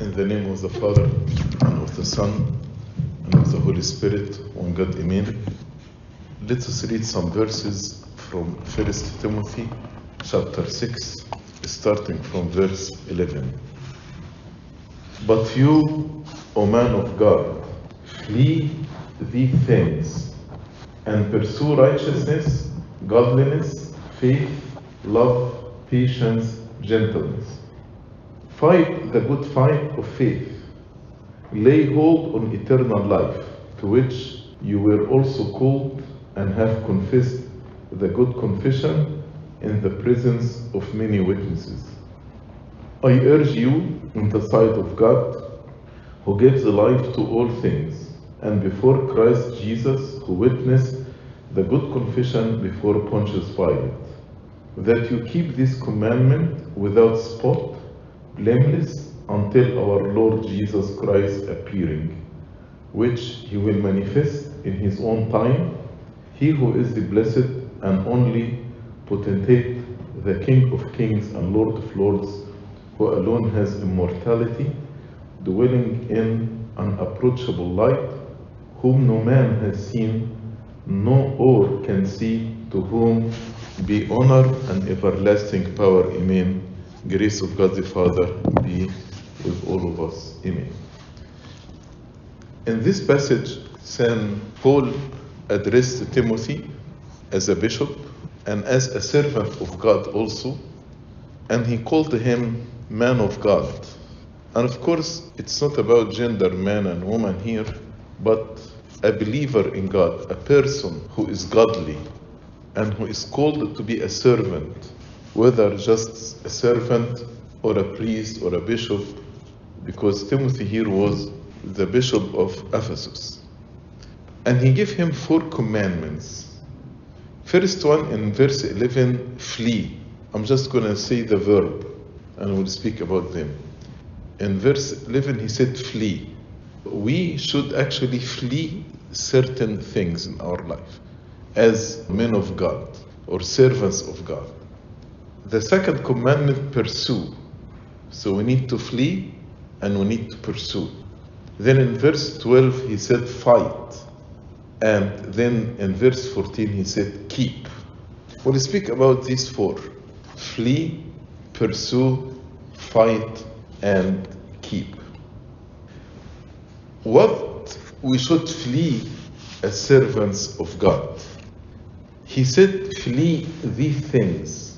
In the name of the Father, and of the Son, and of the Holy Spirit, one God, Amen. Let us read some verses from 1 Timothy chapter 6, starting from verse 11. But you, O man of God, flee these things and pursue righteousness, godliness, faith, love, patience, gentleness. Fight the good fight of faith. Lay hold on eternal life, to which you were also called and have confessed the good confession in the presence of many witnesses. I urge you, in the sight of God, who gives life to all things, and before Christ Jesus, who witnessed the good confession before Pontius Pilate, that you keep this commandment without spot, blameless, until our Lord Jesus Christ appearing, which he will manifest in his own time, he who is the blessed and only potentate, the King of kings and Lord of lords, who alone has immortality, dwelling in unapproachable light, whom no man has seen, no or can see, to whom be honor and everlasting power. Amen. Grace of God the Father be with all of us. Amen. In this passage, St. Paul addressed Timothy as a bishop and as a servant of God also, and he called him man of God. And of course, it's not about gender, man and woman here, but a believer in God, a person who is godly and who is called to be a servant, whether just a servant or a priest or a bishop, because Timothy here was the bishop of Ephesus. And he gave him four commandments. First one in verse 11 flee. I'm just going to say the verb and we'll speak about them. In verse 11, he said, flee. We should actually flee certain things in our life as men of God or servants of God. The second commandment, pursue. So we need to flee and we need to pursue. Then in verse 12, he said, fight. And then in verse 14, he said, keep. We'll speak about these four flee, pursue, fight, and keep. What we should flee as servants of God. He said, flee these things.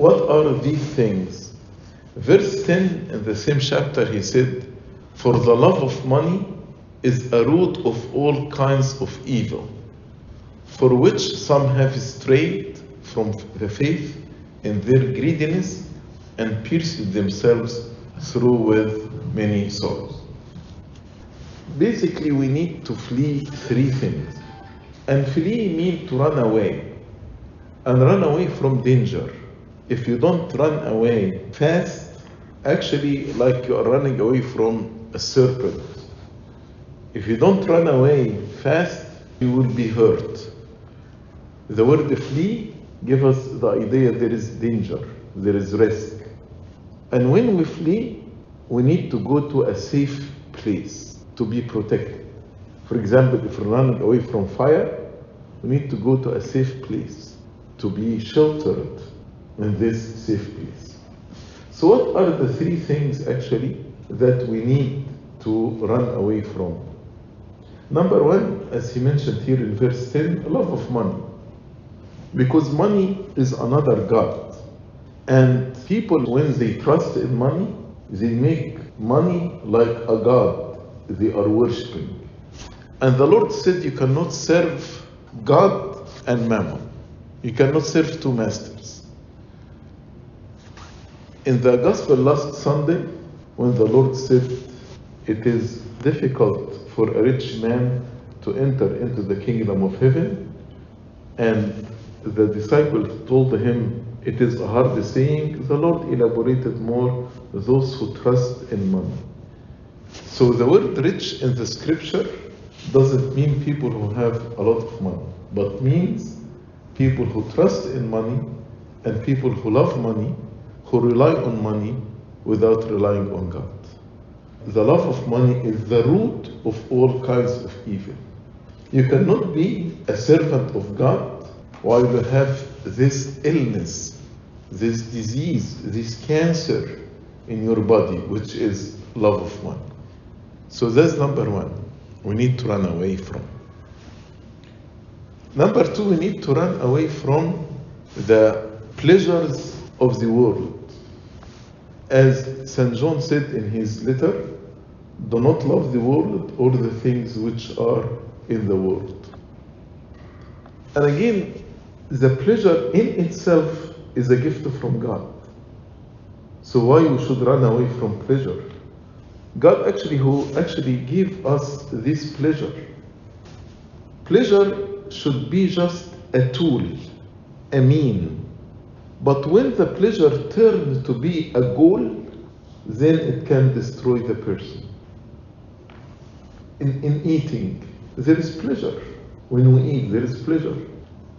What are these things? Verse 10 in the same chapter, he said, For the love of money is a root of all kinds of evil, for which some have strayed from the faith in their greediness and pierced themselves through with many sorrows. Basically, we need to flee three things. And flee means to run away. And run away from danger. If you don't run away fast, actually, like you are running away from a serpent. If you don't run away fast, you will be hurt. The word flee gives us the idea there is danger, there is risk. And when we flee, we need to go to a safe place to be protected. For example, if we're running away from fire, we need to go to a safe place to be sheltered in this safe place. So, what are the three things actually that we need to run away from? Number one, as he mentioned here in verse 10, love of money. Because money is another God. And people, when they trust in money, they make money like a God they are worshipping. And the Lord said, You cannot serve God and mammon. You cannot serve two masters. In the gospel last Sunday, when the Lord said, It is difficult for a rich man to enter into the kingdom of heaven, and the disciples told him, It is a hard saying, the Lord elaborated more those who trust in money. So the word rich in the scripture doesn't mean people who have a lot of money, but means people who trust in money and people who love money, who rely on money, without relying on God. The love of money is the root of all kinds of evil. You cannot be a servant of God while you have this illness, this disease, this cancer in your body, which is love of money. So that's number one. We need to run away from. Number two, we need to run away from the pleasures of the world. As St. John said in his letter, do not love the world or the things which are in the world. And again, the pleasure in itself is a gift from God. So why we should run away from pleasure? God actually who actually give us this pleasure. Pleasure should be just a tool, a mean. But when the pleasure turns to be a goal, then it can destroy the person. In, in eating, there is pleasure. When we eat, there is pleasure.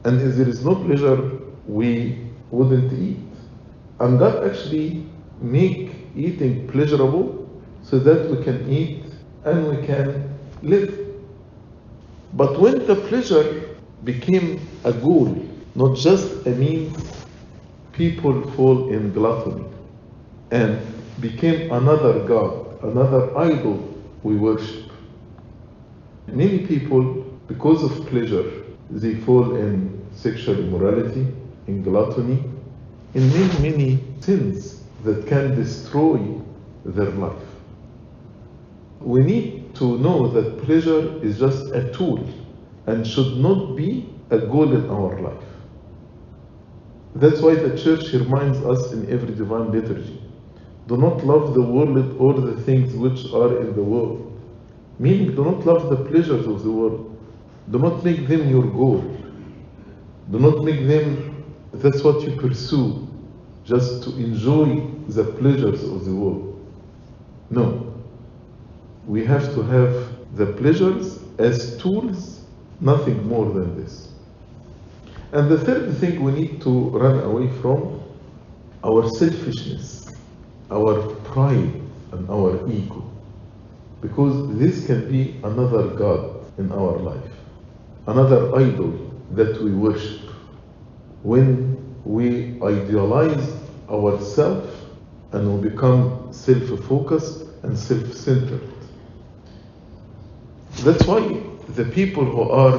And if there is no pleasure, we wouldn't eat. And God actually make eating pleasurable so that we can eat and we can live. But when the pleasure became a goal, not just a means, people fall in gluttony and became another God, another idol we worship. Many people, because of pleasure, they fall in sexual immorality, in gluttony, in many, many sins that can destroy their life. We need to know that pleasure is just a tool and should not be a goal in our life. That's why the church reminds us in every divine liturgy do not love the world or the things which are in the world. Meaning, do not love the pleasures of the world. Do not make them your goal. Do not make them, that's what you pursue, just to enjoy the pleasures of the world. No. We have to have the pleasures as tools, nothing more than this. And the third thing we need to run away from our selfishness, our pride, and our ego. Because this can be another God in our life, another idol that we worship. When we idealize ourselves and we become self focused and self centered. That's why the people who are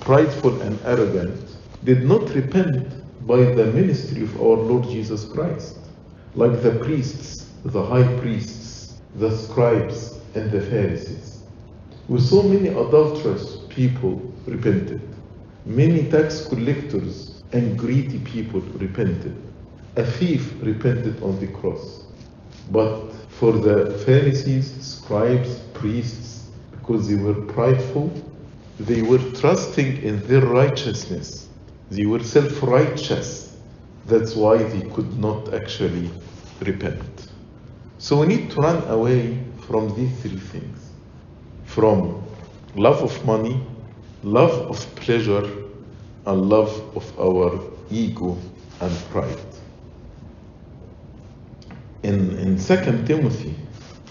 prideful and arrogant did not repent by the ministry of our Lord Jesus Christ, like the priests, the high priests, the scribes, and the Pharisees. We saw many adulterous people repented, many tax collectors and greedy people repented, a thief repented on the cross. But for the Pharisees, scribes, priests, because they were prideful, they were trusting in their righteousness. They were self righteous. That's why they could not actually repent. So we need to run away from these three things from love of money, love of pleasure, and love of our ego and pride. In, in 2 Timothy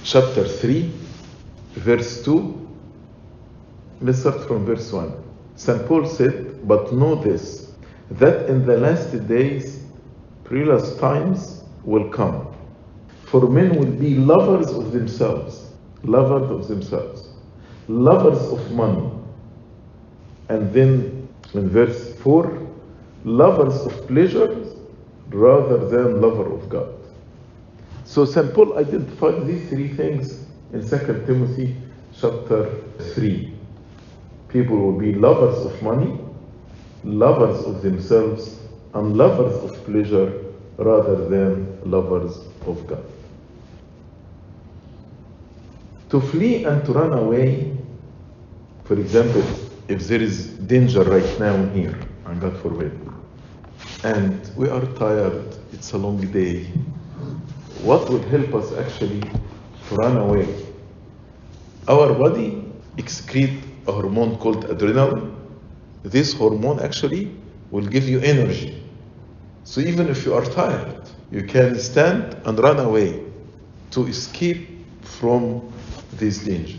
chapter 3, verse 2, let's start from verse 1. St. Paul said, But know this, that in the last days perilous times will come. For men will be lovers of themselves, lovers of themselves, lovers of money. And then in verse 4, lovers of pleasures rather than lover of God. So St. Paul identified these three things in 2 Timothy chapter 3. People will be lovers of money, lovers of themselves, and lovers of pleasure rather than lovers of God. To flee and to run away, for example, if there is danger right now here, and God forbid, and we are tired, it's a long day, what would help us actually to run away? Our body excrete a hormone called adrenaline. This hormone actually will give you energy. So even if you are tired, you can stand and run away to escape from this danger.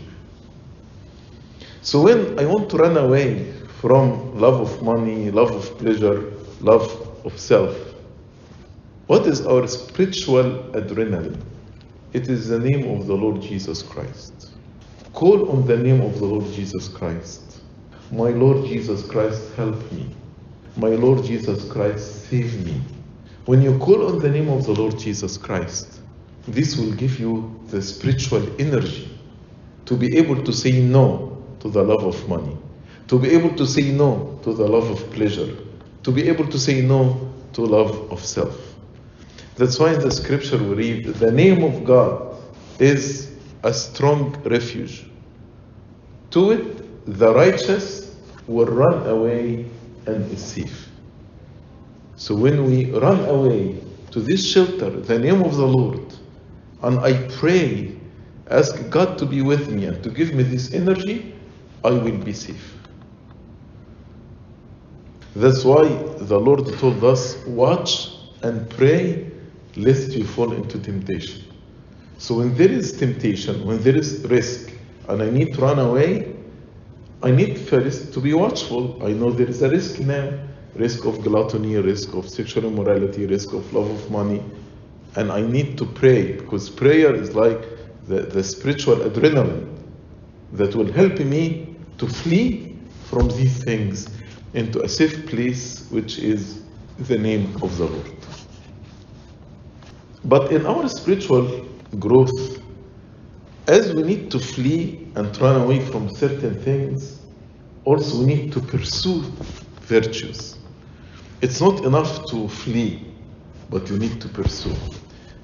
So when I want to run away from love of money, love of pleasure, love of self, what is our spiritual adrenaline? It is the name of the Lord Jesus Christ. Call on the name of the Lord Jesus Christ. My Lord Jesus Christ, help me. My Lord Jesus Christ, save me. When you call on the name of the Lord Jesus Christ, this will give you the spiritual energy to be able to say no to the love of money, to be able to say no to the love of pleasure, to be able to say no to love of self. That's why in the scripture we read, the name of God is a strong refuge. To it, the righteous will run away and is safe. So when we run away to this shelter, the name of the Lord, and I pray, ask God to be with me and to give me this energy, I will be safe. That's why the Lord told us, watch and pray lest you fall into temptation. So when there is temptation, when there is risk, and I need to run away, I need first to be watchful. I know there is a risk now risk of gluttony, risk of sexual immorality, risk of love of money. And I need to pray because prayer is like the, the spiritual adrenaline that will help me to flee from these things into a safe place, which is the name of the Lord. But in our spiritual growth, as we need to flee and run away from certain things, also we need to pursue virtues. It's not enough to flee, but you need to pursue.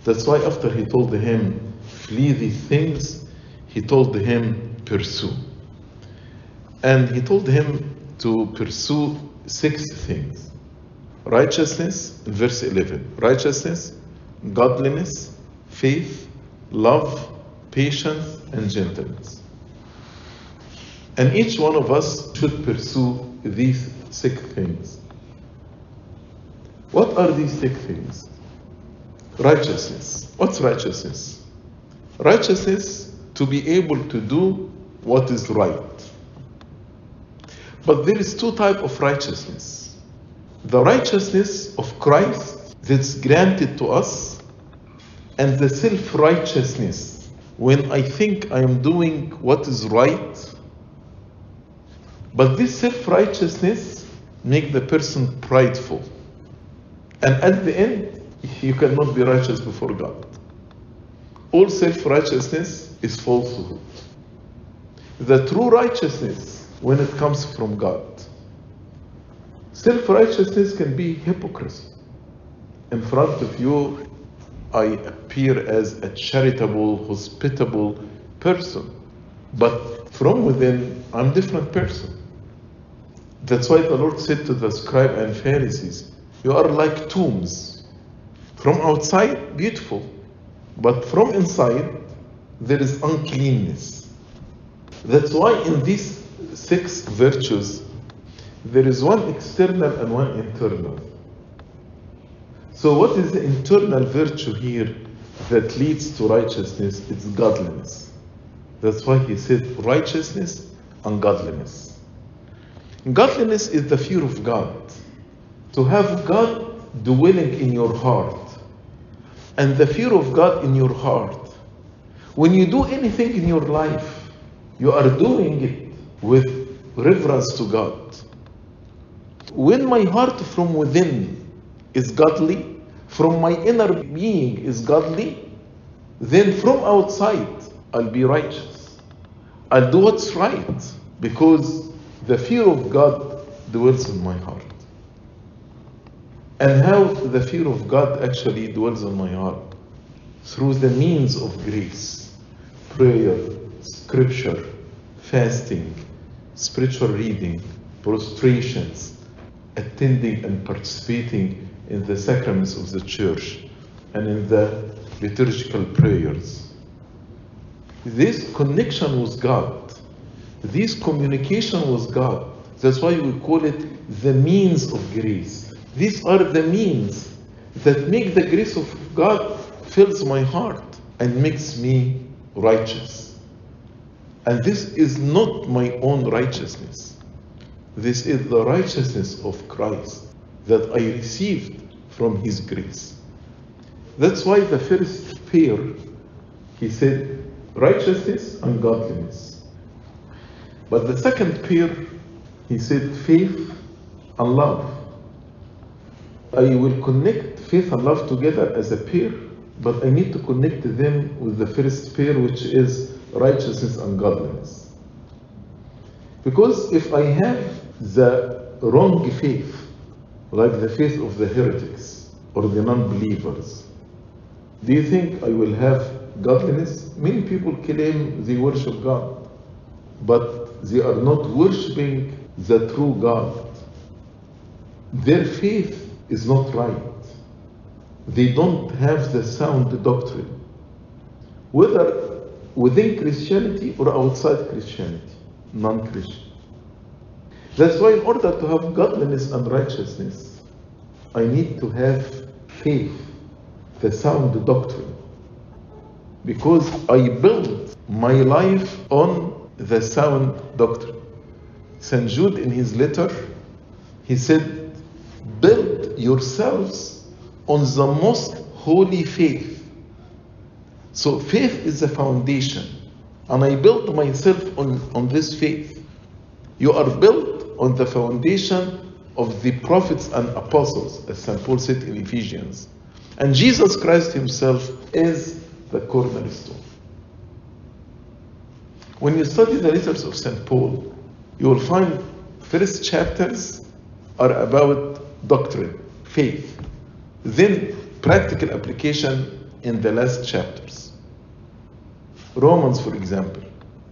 That's why after he told him, flee these things, he told him, pursue. And he told him to pursue six things righteousness, in verse 11, righteousness, godliness, faith, love, patience, and gentleness. And each one of us should pursue these six things. What are these six things? Righteousness. What's righteousness? Righteousness to be able to do what is right. But there is two type of righteousness. The righteousness of Christ that's granted to us and the self-righteousness when I think I am doing what is right. But this self-righteousness make the person prideful. And at the end, you cannot be righteous before God. All self-righteousness is falsehood. The true righteousness when it comes from God. Self-righteousness can be hypocrisy. In front of you, I appear as a charitable, hospitable person. But from within, I'm a different person. That's why the Lord said to the scribe and Pharisees, You are like tombs. From outside, beautiful. But from inside, there is uncleanness. That's why in these six virtues, there is one external and one internal. So, what is the internal virtue here that leads to righteousness? It's godliness. That's why he said righteousness and godliness. Godliness is the fear of God. To have God dwelling in your heart and the fear of God in your heart. When you do anything in your life, you are doing it with reverence to God. When my heart from within is godly, from my inner being is godly, then from outside I'll be righteous. I'll do what's right because the fear of God dwells in my heart. And how the fear of God actually dwells in my heart? Through the means of grace, prayer, scripture, fasting, spiritual reading, prostrations, attending and participating in the sacraments of the church and in the liturgical prayers. This connection with God, this communication with God, that's why we call it the means of grace. These are the means that make the grace of God fills my heart and makes me righteous. And this is not my own righteousness. This is the righteousness of Christ that I received from His grace. That's why the first pair, he said, righteousness and godliness. But the second pair, he said, faith and love. I will connect faith and love together as a pair, but I need to connect them with the first pair, which is righteousness and godliness. Because if I have the wrong faith, like the faith of the heretics or the non believers, do you think I will have godliness? Many people claim they worship God, but they are not worshiping the true God. Their faith is not right. They don't have the sound doctrine, whether within Christianity or outside Christianity, non Christian. That's why, in order to have godliness and righteousness, I need to have faith, the sound doctrine. Because I build my life on the sound doctrine. St. Jude, in his letter, he said, Build yourselves on the most holy faith. So, faith is the foundation. And I built myself on, on this faith. You are built on the foundation of the prophets and apostles, as St. Paul said in Ephesians. And Jesus Christ Himself is the cornerstone. When you study the letters of St. Paul, you will find first chapters are about doctrine, faith, then practical application in the last chapters. Romans, for example,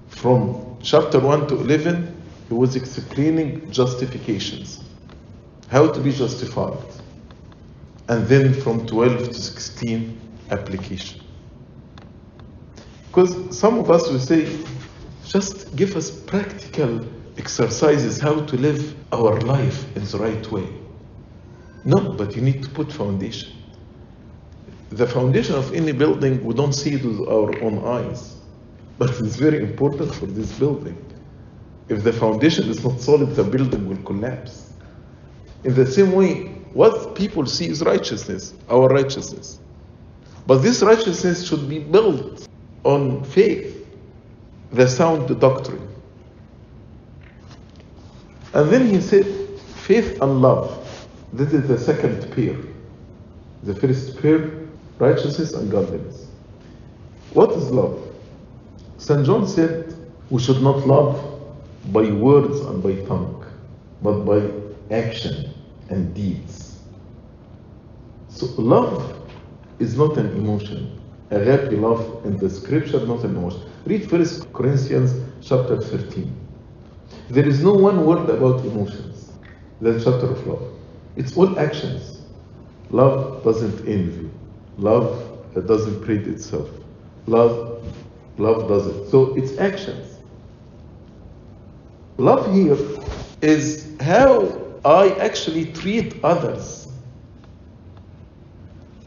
from chapter 1 to 11, he was explaining justifications, how to be justified. And then from 12 to 16, application. Because some of us will say, just give us practical exercises how to live our life in the right way. No, but you need to put foundation. The foundation of any building, we don't see it with our own eyes, but it's very important for this building. If the foundation is not solid, the building will collapse. In the same way, what people see is righteousness, our righteousness. But this righteousness should be built on faith, the sound doctrine. And then he said, faith and love. This is the second pair. The first pair, righteousness and godliness. What is love? St. John said, we should not love by words and by tongue, but by action and deeds. So love is not an emotion. Agape love in the scripture, not an emotion. Read First Corinthians chapter 13. There is no one word about emotions. That chapter of love. It's all actions. Love doesn't envy. Love doesn't prate itself. Love, love does it. So it's actions. Love here is how I actually treat others.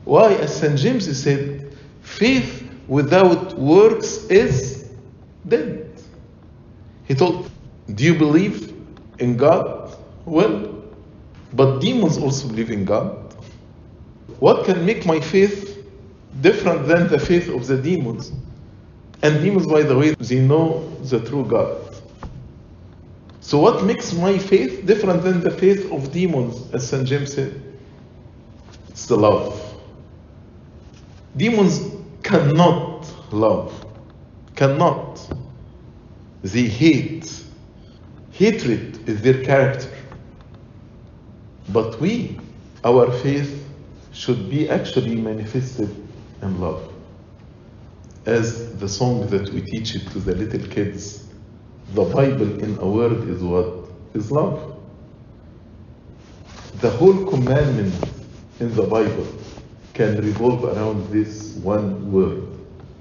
Why, as St. James said, faith without works is dead. He told, Do you believe in God? Well, but demons also believe in God. What can make my faith different than the faith of the demons? And demons, by the way, they know the true God. So, what makes my faith different than the faith of demons, as St. James said? It's the love. Demons cannot love, cannot. They hate. Hatred is their character. But we, our faith, should be actually manifested in love. As the song that we teach it to the little kids, the Bible in a word is what? Is love. The whole commandment in the Bible can revolve around this one word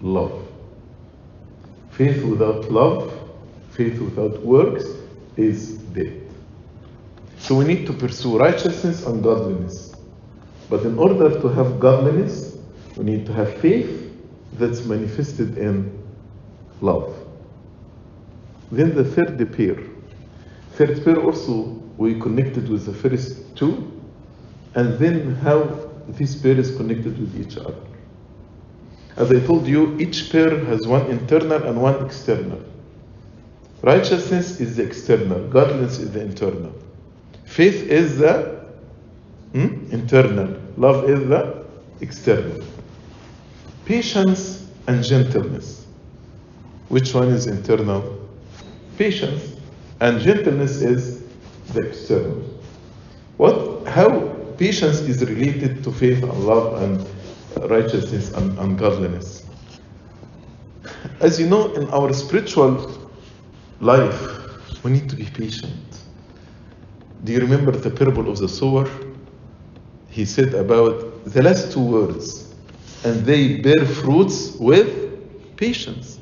love. Faith without love, faith without works is dead. So we need to pursue righteousness and godliness. But in order to have godliness, we need to have faith that's manifested in love. Then the third pair. Third pair also we connected with the first two, and then how this pair is connected with each other. As I told you, each pair has one internal and one external. Righteousness is the external, godliness is the internal. Faith is the hmm, internal, love is the external. Patience and gentleness. Which one is internal? Patience. And gentleness is the external. What, how patience is related to faith and love and righteousness and, and godliness. As you know, in our spiritual life, we need to be patient. Do you remember the parable of the sower? He said about the last two words, and they bear fruits with patience.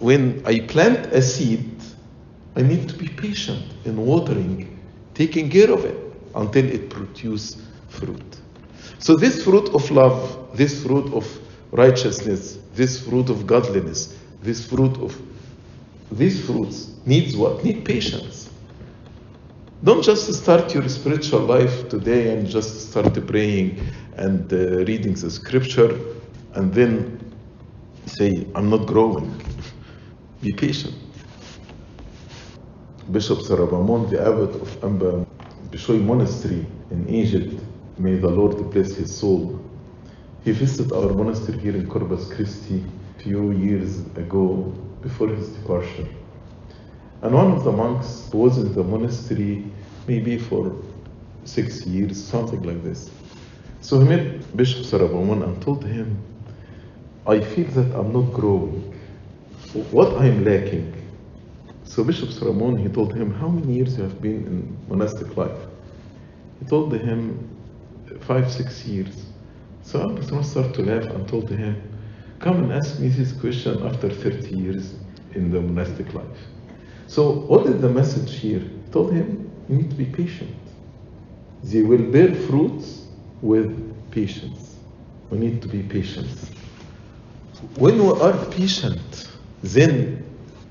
When I plant a seed, I need to be patient in watering, taking care of it until it produces fruit. So, this fruit of love, this fruit of righteousness, this fruit of godliness, this fruit of these fruits needs what? Need patience. Don't just start your spiritual life today and just start praying and uh, reading the scripture and then say, I'm not growing. Be patient. Bishop Sarabamon, the abbot of Amba Bishoy Monastery in Egypt, may the Lord bless his soul. He visited our monastery here in Corpus Christi a few years ago before his departure. And one of the monks was in the monastery maybe for six years, something like this. So he met Bishop Sarabamon and told him, I feel that I'm not growing. What I'm lacking. So Bishop Sarabamon, he told him, how many years you have been in monastic life? He told him, five, six years. So Ambassador started to laugh and told him, come and ask me this question after 30 years in the monastic life. So what is the message here? He told him, you need to be patient. They will bear fruits with patience. We need to be patient. When we are patient, then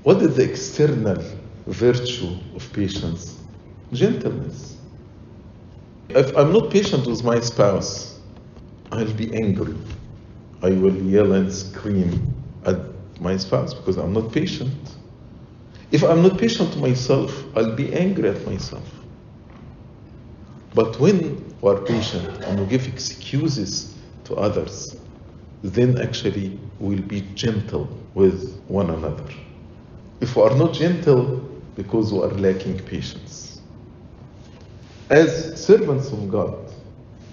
what is the external virtue of patience? Gentleness. If I'm not patient with my spouse, I'll be angry. I will yell and scream at my spouse because I'm not patient. If I'm not patient to myself, I'll be angry at myself. But when we are patient and we give excuses to others, then actually we'll be gentle with one another. If we are not gentle, because we are lacking patience. As servants of God,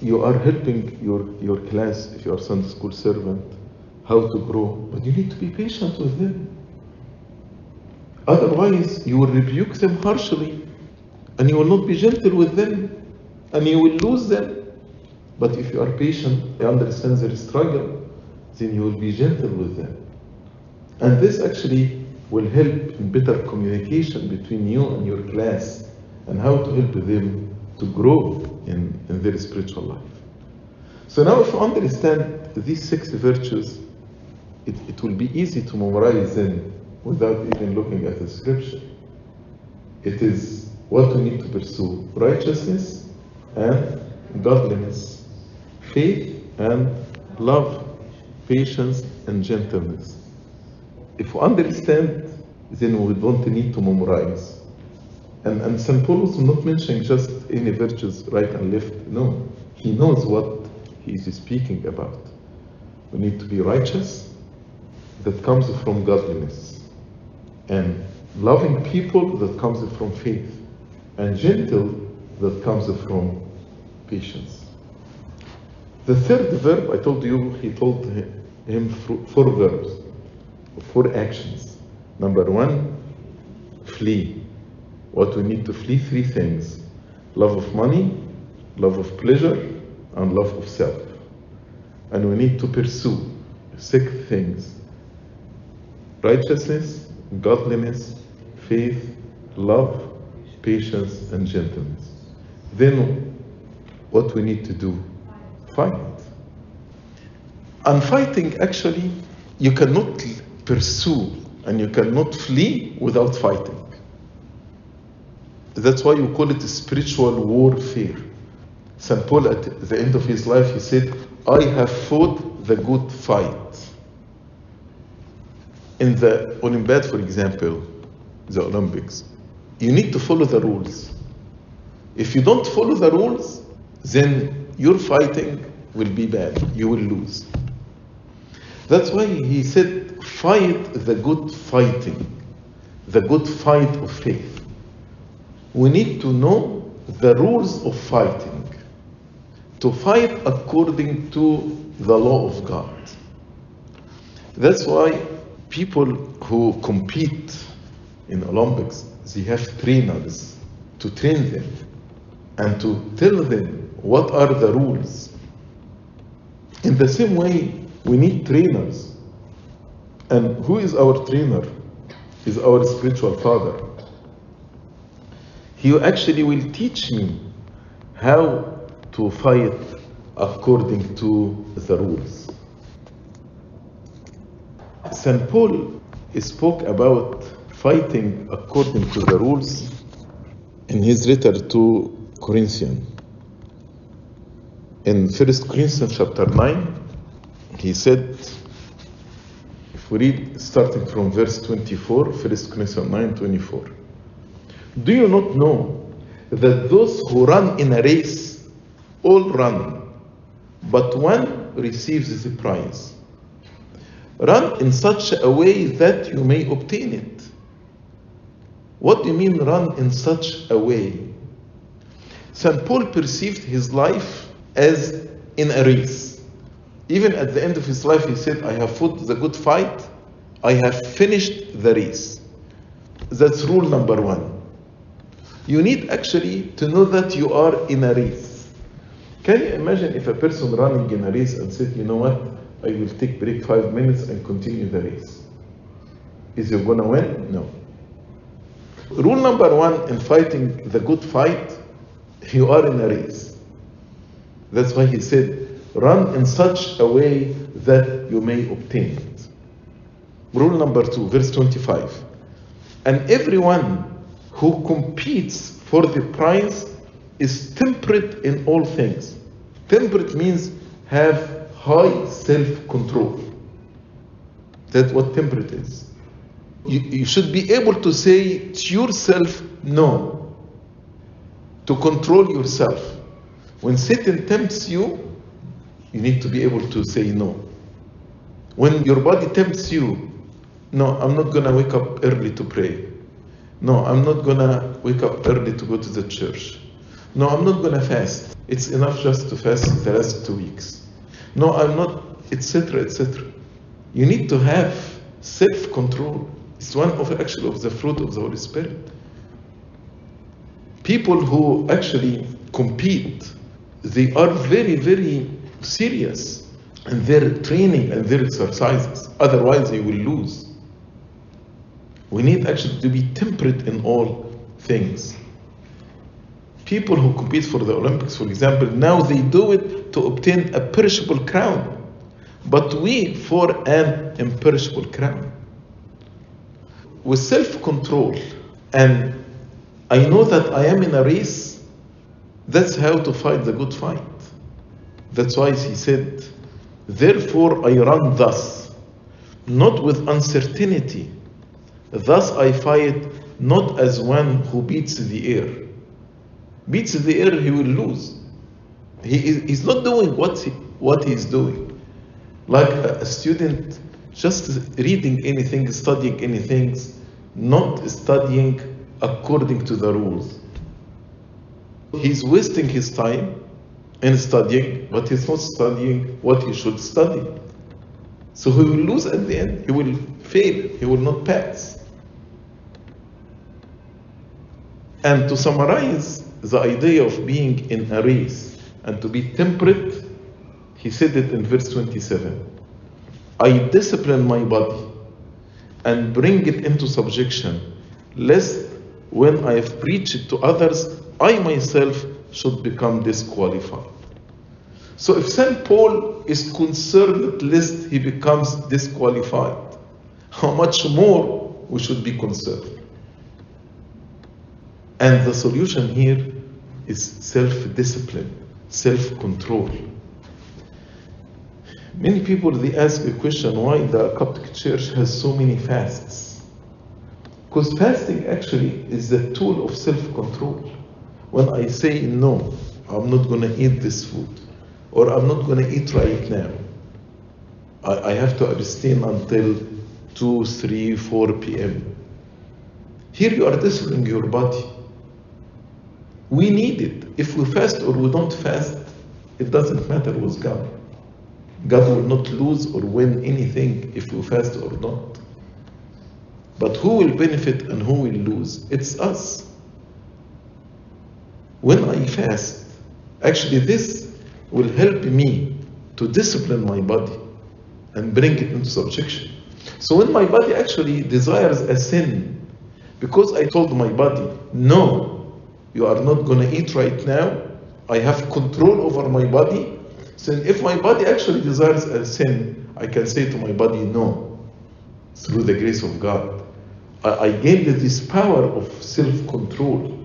you are helping your, your class, if you are Sunday school servant, how to grow, but you need to be patient with them. Otherwise, you will rebuke them harshly, and you will not be gentle with them, and you will lose them. But if you are patient, you understand their struggle, then you will be gentle with them. And this actually will help in better communication between you and your class and how to help them to grow in, in their spiritual life. So now if you understand these six virtues, it, it will be easy to memorize them without even looking at the scripture. It is what we need to pursue righteousness and godliness, faith and love, patience and gentleness. If we understand, then we don't need to memorize. And, and St. Paul was not mentioning just any virtues right and left. No, he knows what he is speaking about. We need to be righteous, that comes from godliness, and loving people that comes from faith, and gentle that comes from patience. The third verb, I told you, he told him four verbs, four actions. Number one, flee. What we need to flee three things love of money, love of pleasure, and love of self. And we need to pursue six things righteousness, godliness, faith, love, patience, and gentleness. Then what we need to do? Fight. And fighting, actually, you cannot pursue and you cannot flee without fighting. That's why you call it spiritual warfare. St. Paul, at the end of his life, he said, I have fought the good fight. In the Olympiad, for example, the Olympics, you need to follow the rules. If you don't follow the rules, then your fighting will be bad. You will lose. That's why he said, fight the good fighting, the good fight of faith. We need to know the rules of fighting, to fight according to the law of God. That's why people who compete in Olympics, they have trainers to train them and to tell them what are the rules. In the same way, we need trainers. And who is our trainer? Is our spiritual father. He actually will teach me how to fight according to the rules. St. Paul spoke about fighting according to the rules in his letter to Corinthians. In 1 Corinthians chapter 9, he said, we read starting from verse 24, 1 Corinthians 9 24, do you not know that those who run in a race all run, but one receives the prize? Run in such a way that you may obtain it. What do you mean, run in such a way? St. Paul perceived his life as in a race. Even at the end of his life, he said, I have fought the good fight, I have finished the race. That's rule number one. You need actually to know that you are in a race. Can you imagine if a person running in a race and said, you know what, I will take break five minutes and continue the race? Is he gonna win? No. Rule number one in fighting the good fight, you are in a race. That's why he said, run in such a way that you may obtain it. Rule number two, verse 25. And everyone who competes for the prize is temperate in all things. Temperate means have high self control. That's what temperate is. You, you should be able to say to yourself no, to control yourself. When Satan tempts you, you need to be able to say no. When your body tempts you, no, I'm not to wake up early to pray. No, I'm not to wake up early to go to the church. No, I'm not to fast. It's enough just to fast the last two weeks. No, I'm not, etc., etc. You need to have self control. It's one of actually of the fruit of the Holy Spirit. People who actually compete, they are very, very serious in their training and their exercises. Otherwise, they will lose. We need actually to be temperate in all things. People who compete for the Olympics, for example, now they do it to obtain a perishable crown, but we for an imperishable crown. With self control, and I know that I am in a race, that's how to fight the good fight. That's why he said, Therefore I run thus, not with uncertainty. Thus I fight not as one who beats the air. Beats the air, he will lose. He is, he's not doing what, he, what doing. Like a, a student just reading anything, studying anything, not studying according to the rules. He's wasting his time in studying, but he's not studying what he should study. So he will lose at the end. He will fail. He will not pass. And to summarize the idea of being in a race and to be temperate, he said it in verse 27 I discipline my body and bring it into subjection, lest when I have preached to others, I myself should become disqualified. So if St. Paul is concerned lest he becomes disqualified, how much more we should be concerned? And the solution here is self discipline, self control. Many people they ask the question why the Coptic Church has so many fasts. Because fasting actually is the tool of self control. When I say no, I'm not going to eat this food, or I'm not going to eat right now, I, I have to abstain until 2, 3, 4 p.m. Here you are disciplining your body. We need it. If we fast or we don't fast, it doesn't matter with God. God will not lose or win anything if we fast or not. But who will benefit and who will lose? It's us. When I fast, actually, this will help me to discipline my body and bring it into subjection. So when my body actually desires a sin, because I told my body, no, you are not going to eat right now, I have control over my body. So if my body actually desires a sin, I can say to my body, no, through the grace of God. I, I gained this power of self control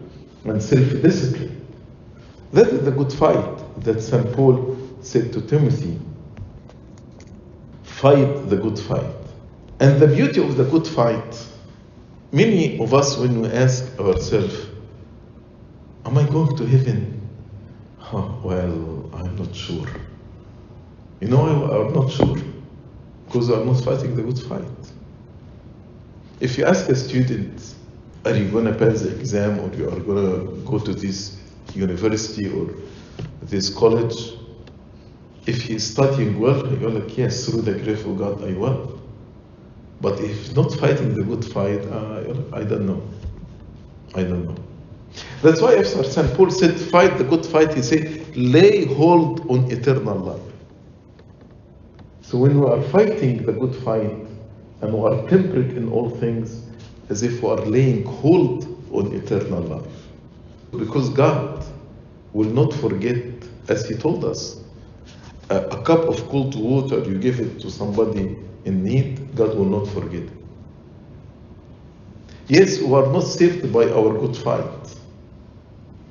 and self discipline. That is the good fight that St. Paul said to Timothy fight the good fight. And the beauty of the good fight, many of us, when we ask ourselves, Am I going to heaven? Huh, well, I'm not sure. You know, I, I'm not sure because I'm not fighting the good fight. If you ask a student, are you going to pass the exam or you are going to go to this university or this college? If he is studying well, you're like, yes, through the grace of God, I will. But if not fighting the good fight, uh, I don't know. I don't know. That's why after St. Paul said, fight the good fight, he said, lay hold on eternal life. So when we are fighting the good fight and we are temperate in all things, as if we are laying hold on eternal life. Because God will not forget, as He told us, a, a cup of cold water, you give it to somebody in need, God will not forget. Yes, we are not saved by our good fight,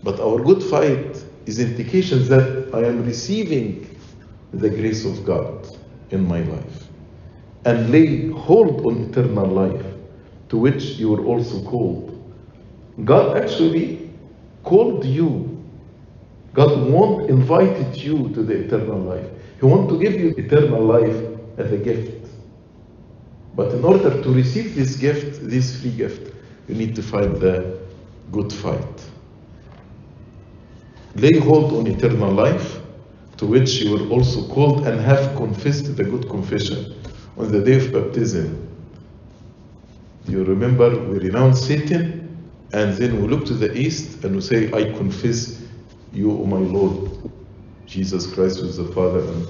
but our good fight is indication that I am receiving the grace of God in my life and lay hold on eternal life to which you were also called. God actually called you. God won't invited you to the eternal life. He wants to give you eternal life as a gift. But in order to receive this gift, this free gift, you need to fight the good fight. Lay hold on eternal life, to which you were also called and have confessed the good confession on the day of baptism. You remember we renounce Satan and then we look to the east and we say, I confess you, O my Lord, Jesus Christ with the Father and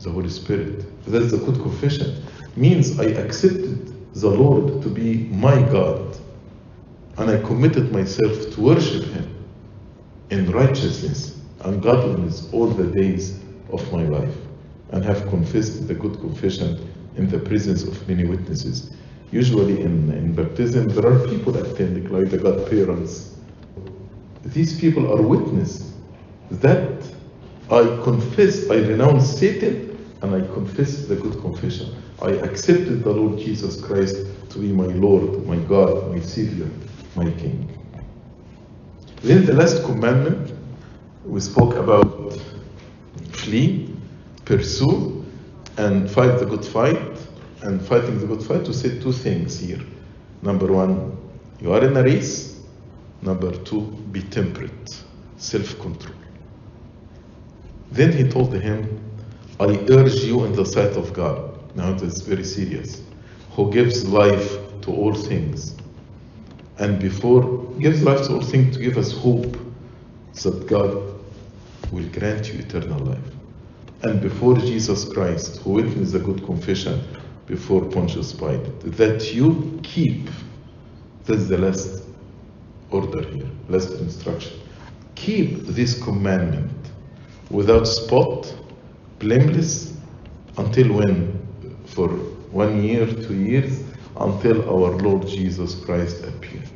the Holy Spirit. That's the good confession. Means I accepted the Lord to be my God and I committed myself to worship Him in righteousness and godliness all the days of my life and have confessed the good confession in the presence of many witnesses. Usually in, in baptism, there are people attending, like the godparents. These people are witness that I confess, I renounce Satan, and I confess the good confession. I accepted the Lord Jesus Christ to be my Lord, my God, my Savior, my King. Then the last commandment, we spoke about flee, pursue, and fight the good fight. And fighting the good fight, to say two things here. Number one, you are in a race. Number two, be temperate, self control. Then he told him, I urge you in the sight of God. Now it is very serious. Who gives life to all things. And before gives life to all things to give us hope that God will grant you eternal life. And before Jesus Christ, who witnessed the good confession before Pontius Pilate, that you keep, that's the last order here, last instruction. Keep this commandment without spot, blameless, until when? For one year, two years, until our Lord Jesus Christ appearing.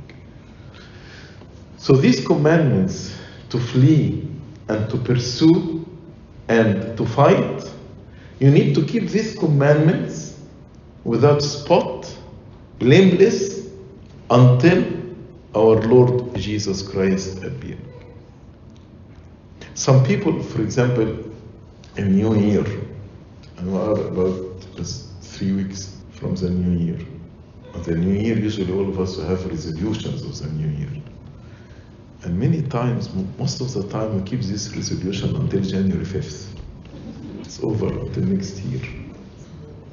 So these commandments to flee and to pursue and to fight, you need to keep these commandments without spot, blameless, until our Lord Jesus Christ appear. Some people, for example, in New Year, and we are about three weeks from the New Year. On the New Year, usually all of us have resolutions of the New Year. And many times, most of the time, we keep this resolution until January 5th. It's over until next year.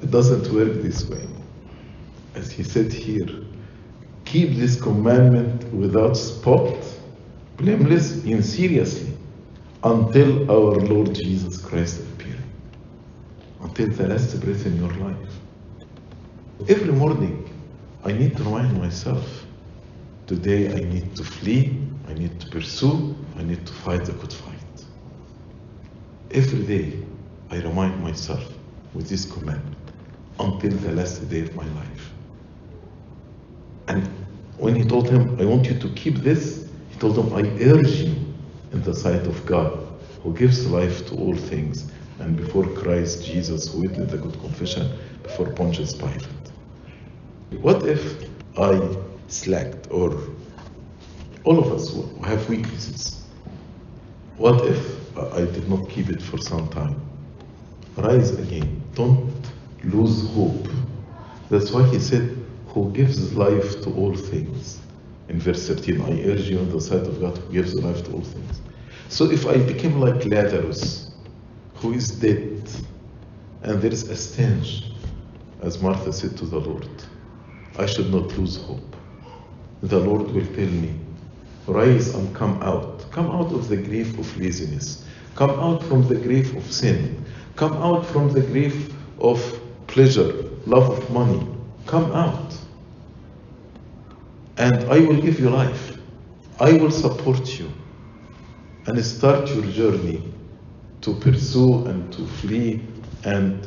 It doesn't work this way. As he said here, keep this commandment without spot, blameless, and seriously, until our Lord Jesus Christ appearing, until the last breath in your life. Every morning, I need to remind myself today I need to flee, I need to pursue, I need to fight the good fight. Every day, I remind myself with this commandment until the last day of my life. And when he told him, I want you to keep this, he told him, I urge you in the sight of God, who gives life to all things, and before Christ Jesus, who did the good confession before Pontius Pilate. What if I slacked, or all of us have weaknesses? What if I did not keep it for some time? Rise again. Don't lose hope. That's why he said, Who gives life to all things. In verse 13, I urge you on the side of God who gives life to all things. So if I became like Lazarus, who is dead, and there is a stench, as Martha said to the Lord, I should not lose hope. The Lord will tell me, Rise and come out. Come out of the grave of laziness. Come out from the grave of sin. Come out from the grave of pleasure, love of money. Come out. And I will give you life. I will support you. And start your journey to pursue and to flee and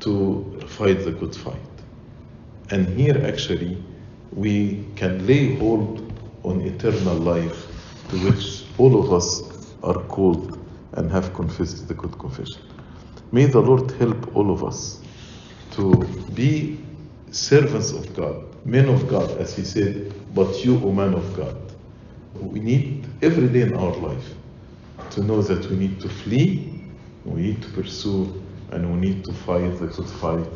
to fight the good fight. And here, actually, we can lay hold on eternal life to which all of us are called and have confessed the good confession. May the Lord help all of us to be servants of God, men of God, as He said, but you, O man of God. We need every day in our life to know that we need to flee, we need to pursue, and we need to fight the good fight.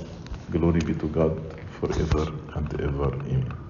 Glory be to God forever and ever. Amen.